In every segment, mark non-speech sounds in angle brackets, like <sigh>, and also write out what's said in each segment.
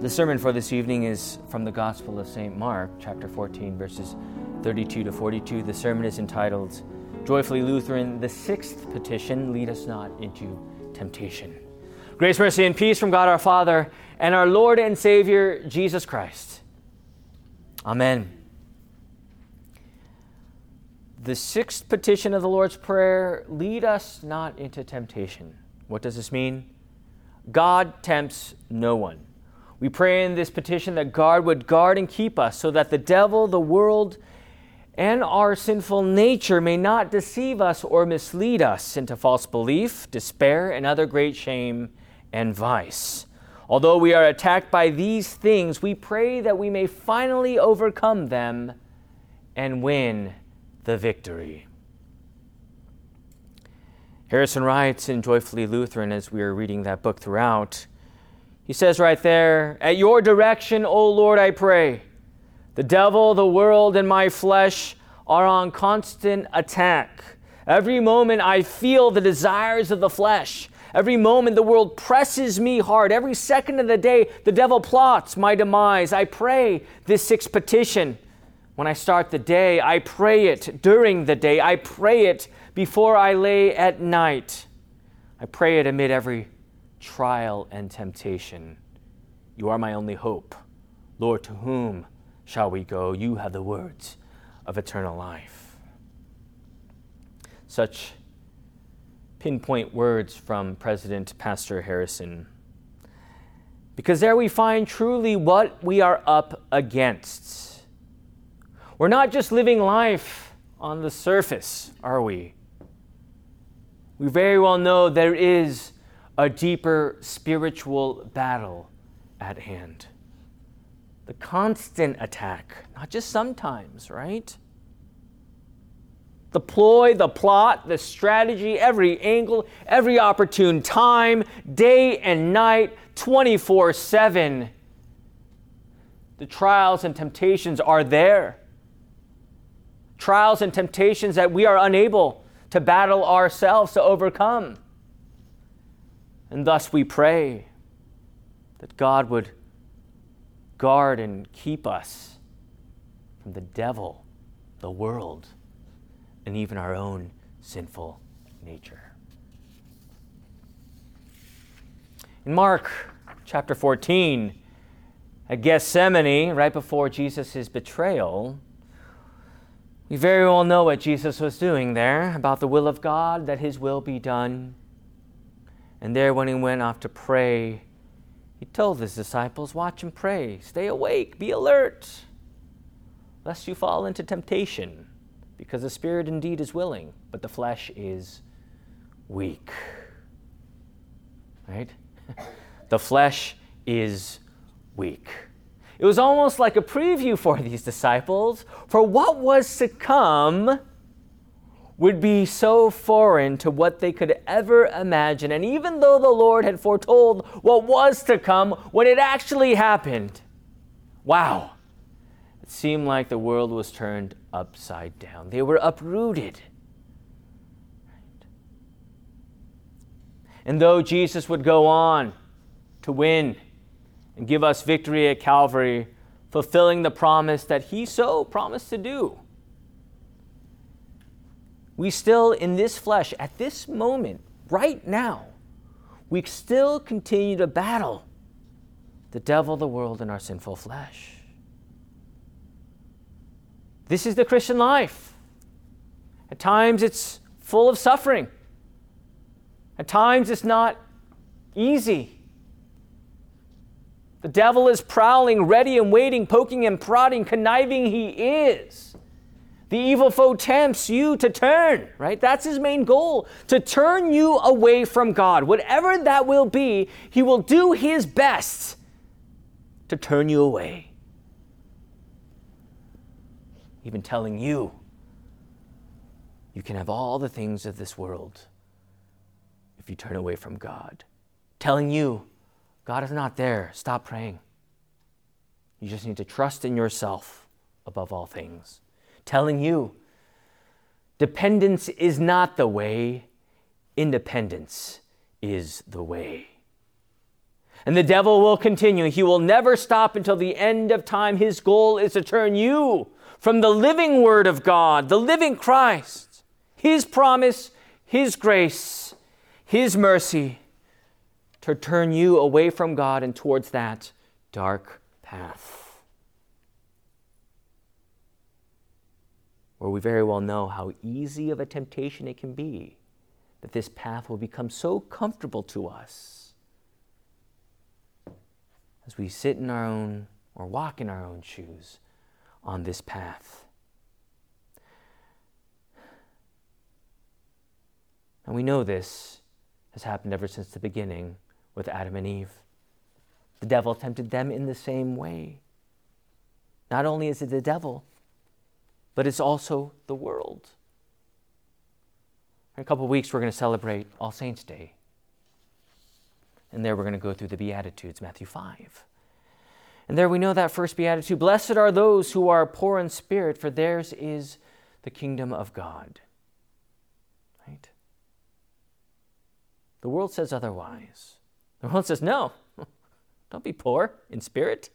The sermon for this evening is from the Gospel of St. Mark, chapter 14, verses 32 to 42. The sermon is entitled Joyfully Lutheran, the sixth petition, lead us not into temptation. Grace, mercy, and peace from God our Father and our Lord and Savior, Jesus Christ. Amen. The sixth petition of the Lord's Prayer lead us not into temptation. What does this mean? God tempts no one. We pray in this petition that God would guard and keep us so that the devil, the world, and our sinful nature may not deceive us or mislead us into false belief, despair, and other great shame and vice. Although we are attacked by these things, we pray that we may finally overcome them and win the victory. Harrison writes in Joyfully Lutheran as we are reading that book throughout. He says right there, At your direction, O Lord, I pray. The devil, the world, and my flesh are on constant attack. Every moment I feel the desires of the flesh. Every moment the world presses me hard. Every second of the day, the devil plots my demise. I pray this sixth petition. When I start the day, I pray it during the day. I pray it before I lay at night. I pray it amid every trial, and temptation. You are my only hope. Lord, to whom shall we go? You have the words of eternal life. Such pinpoint words from President Pastor Harrison. Because there we find truly what we are up against. We're not just living life on the surface, are we? We very well know there is a deeper spiritual battle at hand. The constant attack, not just sometimes, right? The ploy, the plot, the strategy, every angle, every opportune time, day and night, 24 7. The trials and temptations are there. Trials and temptations that we are unable to battle ourselves to overcome. And thus we pray that God would guard and keep us from the devil, the world, and even our own sinful nature. In Mark chapter 14, at Gethsemane, right before Jesus' betrayal, we very well know what Jesus was doing there about the will of God, that his will be done. And there, when he went off to pray, he told his disciples, Watch and pray, stay awake, be alert, lest you fall into temptation, because the spirit indeed is willing, but the flesh is weak. Right? <laughs> the flesh is weak. It was almost like a preview for these disciples for what was to come would be so foreign to what they could ever imagine. And even though the Lord had foretold what was to come, when it actually happened, wow, it seemed like the world was turned upside down. They were uprooted. And though Jesus would go on to win and give us victory at Calvary, fulfilling the promise that he so promised to do, we still, in this flesh, at this moment, right now, we still continue to battle the devil, the world, and our sinful flesh. This is the Christian life. At times it's full of suffering. At times it's not easy. The devil is prowling, ready and waiting, poking and prodding, conniving he is. The evil foe tempts you to turn, right? That's his main goal, to turn you away from God. Whatever that will be, he will do his best to turn you away. Even telling you you can have all the things of this world if you turn away from God. Telling you God is not there, stop praying. You just need to trust in yourself above all things telling you dependence is not the way, independence is the way. And the devil will continue. He will never stop until the end of time. His goal is to turn you from the living Word of God, the living Christ, His promise, His grace, His mercy, to turn you away from God and towards that dark path. Where we very well know how easy of a temptation it can be, that this path will become so comfortable to us as we sit in our own or walk in our own shoes on this path. And we know this has happened ever since the beginning with Adam and Eve. The devil tempted them in the same way. Not only is it the devil, but it's also the world. In a couple of weeks, we're going to celebrate All Saints' Day. And there we're going to go through the Beatitudes, Matthew 5. And there we know that first beatitude Blessed are those who are poor in spirit, for theirs is the kingdom of God. Right? The world says otherwise. The world says, no, <laughs> don't be poor in spirit.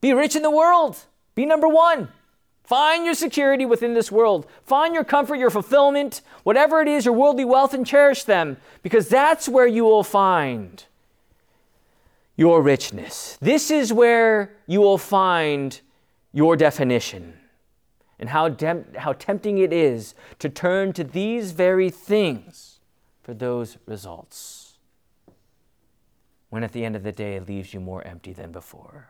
Be rich in the world. Be number one. Find your security within this world. Find your comfort, your fulfillment, whatever it is, your worldly wealth, and cherish them, because that's where you will find your richness. This is where you will find your definition and how, dem- how tempting it is to turn to these very things for those results. When at the end of the day, it leaves you more empty than before.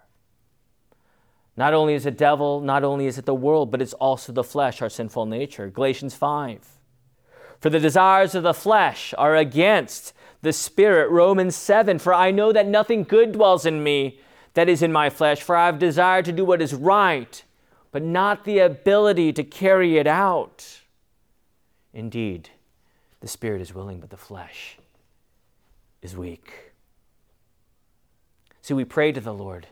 Not only is it devil, not only is it the world, but it's also the flesh, our sinful nature. Galatians 5. For the desires of the flesh are against the Spirit. Romans 7 For I know that nothing good dwells in me that is in my flesh, for I have desired to do what is right, but not the ability to carry it out. Indeed, the Spirit is willing, but the flesh is weak. See, we pray to the Lord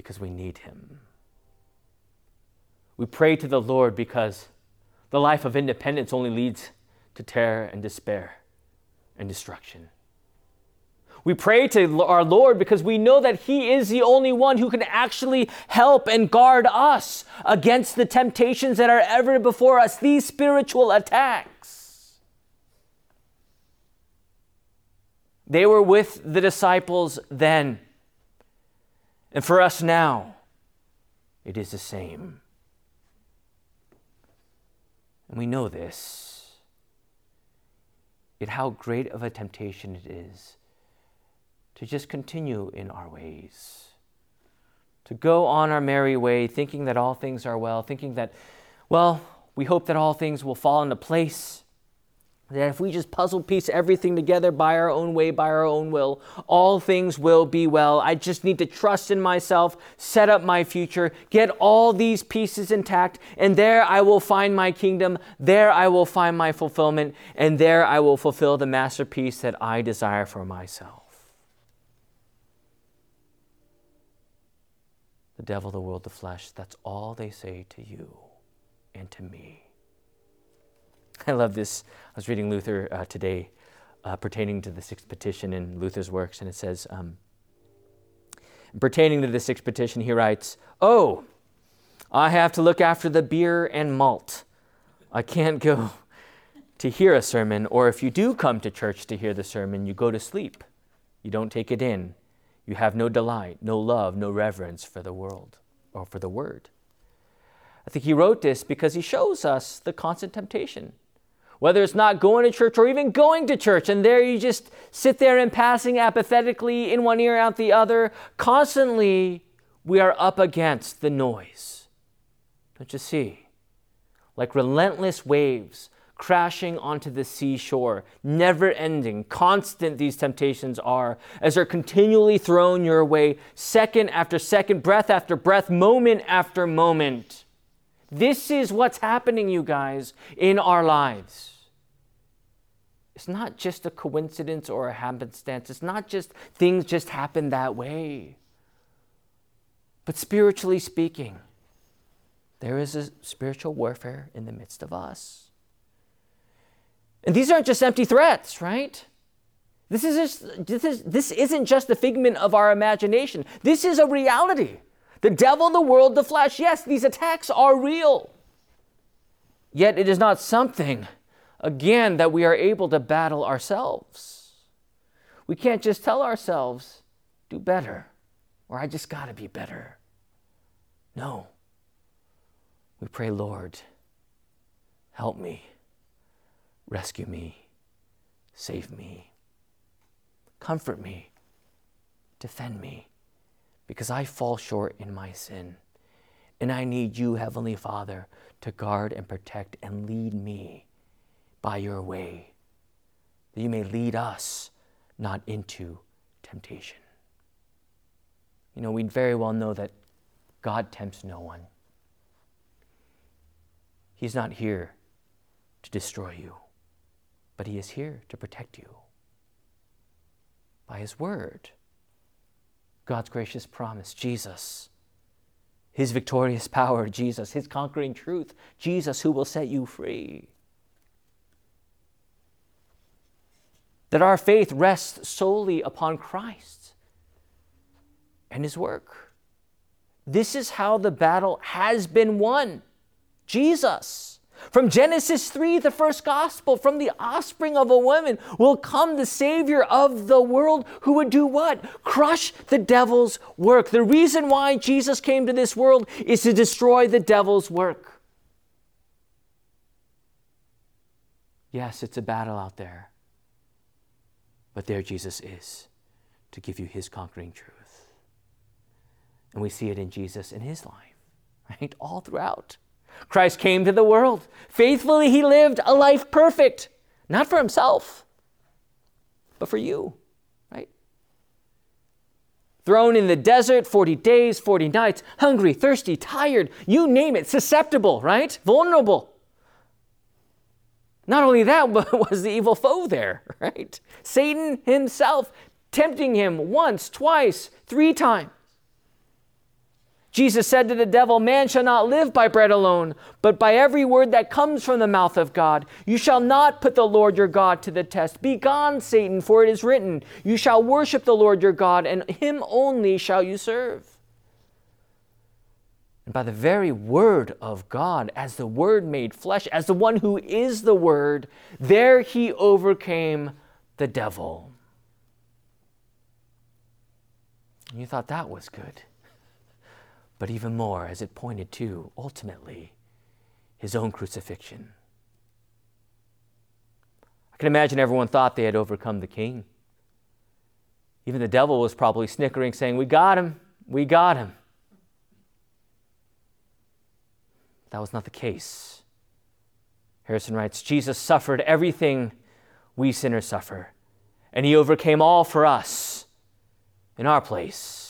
because we need Him. We pray to the Lord because the life of independence only leads to terror and despair and destruction. We pray to our Lord because we know that He is the only one who can actually help and guard us against the temptations that are ever before us, these spiritual attacks. They were with the disciples then. And for us now, it is the same. And we know this yet how great of a temptation it is to just continue in our ways, to go on our merry way, thinking that all things are well, thinking that, well, we hope that all things will fall into place. That if we just puzzle piece everything together by our own way, by our own will, all things will be well. I just need to trust in myself, set up my future, get all these pieces intact, and there I will find my kingdom. There I will find my fulfillment, and there I will fulfill the masterpiece that I desire for myself. The devil, the world, the flesh, that's all they say to you and to me. <laughs> I love this. I was reading Luther uh, today uh, pertaining to the sixth petition in Luther's works, and it says, um, pertaining to the sixth petition, he writes, Oh, I have to look after the beer and malt. I can't go to hear a sermon, or if you do come to church to hear the sermon, you go to sleep. You don't take it in. You have no delight, no love, no reverence for the world or for the word. I think he wrote this because he shows us the constant temptation whether it's not going to church or even going to church, and there you just sit there and passing apathetically in one ear out the other. Constantly, we are up against the noise. Don't you see? Like relentless waves crashing onto the seashore, never ending, constant these temptations are, as they're continually thrown your way, second after second, breath after breath, moment after moment. This is what's happening, you guys, in our lives. It's not just a coincidence or a happenstance. It's not just things just happen that way. But spiritually speaking, there is a spiritual warfare in the midst of us. And these aren't just empty threats, right? This, is just, this, is, this isn't just a figment of our imagination. This is a reality. The devil, the world, the flesh. Yes, these attacks are real. Yet it is not something, again, that we are able to battle ourselves. We can't just tell ourselves, do better, or I just got to be better. No. We pray, Lord, help me, rescue me, save me, comfort me, defend me, because I fall short in my sin. And I need you, Heavenly Father, to guard and protect and lead me by your way, that you may lead us not into temptation. You know, we very well know that God tempts no one. He's not here to destroy you, but He is here to protect you by His Word. God's gracious promise, Jesus, His victorious power, Jesus, His conquering truth, Jesus who will set you free. That our faith rests solely upon Christ and His work. This is how the battle has been won. Jesus. From Genesis 3, the first gospel, from the offspring of a woman will come the Savior of the world who would do what? Crush the devil's work. The reason why Jesus came to this world is to destroy the devil's work. Yes, it's a battle out there, but there Jesus is to give you his conquering truth. And we see it in Jesus in his life, right? All throughout. Christ came to the world. Faithfully, he lived a life perfect, not for himself, but for you, right? Thrown in the desert 40 days, 40 nights, hungry, thirsty, tired, you name it, susceptible, right? Vulnerable. Not only that, <laughs> but was the evil foe there, <laughs> right? Satan himself tempting him once, twice, three times. Jesus said to the devil, Man shall not live by bread alone, but by every word that comes from the mouth of God. You shall not put the Lord your God to the test. Begone, Satan, for it is written, You shall worship the Lord your God, and him only shall you serve. And by the very word of God, as the word made flesh, as the one who is the word, there he overcame the devil. You thought that was good but even more as it pointed to, ultimately, his own crucifixion. I can imagine everyone thought they had overcome the king. Even the devil was probably snickering, saying, We got him, we got him. That was not the case. Harrison writes Jesus suffered everything we sinners suffer, and he overcame all for us in our place.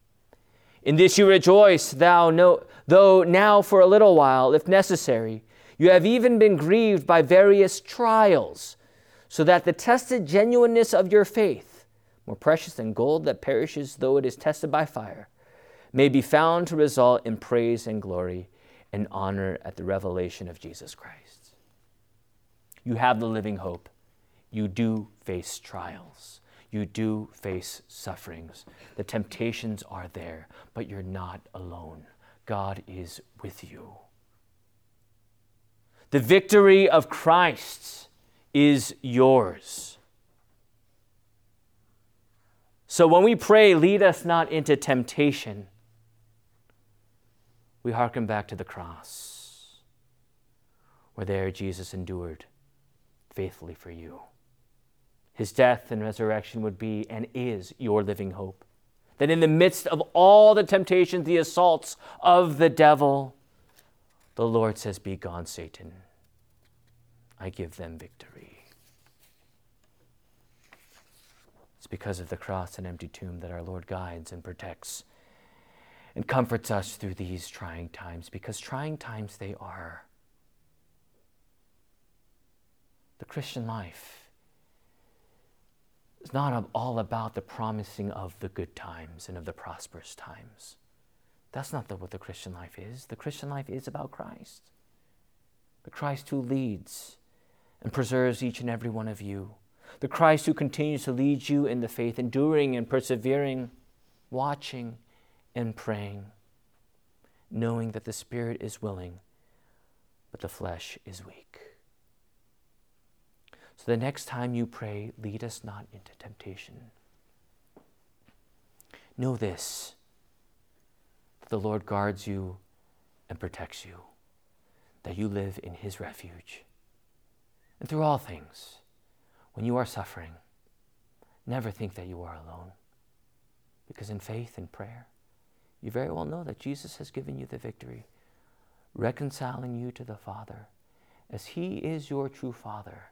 In this you rejoice, thou know, though now for a little while, if necessary, you have even been grieved by various trials, so that the tested genuineness of your faith, more precious than gold that perishes though it is tested by fire, may be found to result in praise and glory and honor at the revelation of Jesus Christ. You have the living hope. You do face trials you do face sufferings. The temptations are there, but you're not alone. God is with you. The victory of Christ is yours. So when we pray, lead us not into temptation, we hearken back to the cross, where there Jesus endured faithfully for you. His death and resurrection would be and is your living hope. That in the midst of all the temptations, the assaults of the devil, the Lord says, Be gone, Satan. I give them victory. It's because of the cross and empty tomb that our Lord guides and protects and comforts us through these trying times, because trying times they are. The Christian life is not all about the promising of the good times and of the prosperous times. That's not the, what the Christian life is. The Christian life is about Christ. The Christ who leads and preserves each and every one of you. The Christ who continues to lead you in the faith, enduring and persevering, watching and praying, knowing that the Spirit is willing, but the flesh is weak. So the next time you pray, lead us not into temptation. Know this that the Lord guards you and protects you, that you live in His refuge. And through all things, when you are suffering, never think that you are alone. Because in faith and prayer, you very well know that Jesus has given you the victory, reconciling you to the Father, as He is your true Father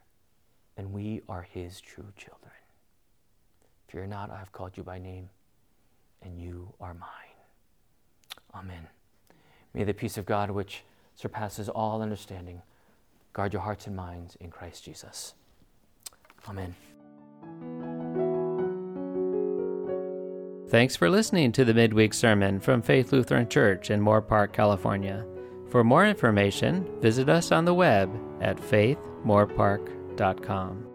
and we are his true children. Fear not, I have called you by name, and you are mine. Amen. May the peace of God, which surpasses all understanding, guard your hearts and minds in Christ Jesus. Amen. Thanks for listening to the midweek sermon from Faith Lutheran Church in Moorpark, California. For more information, visit us on the web at faithmoorpark.com www.thebrainfuck.com.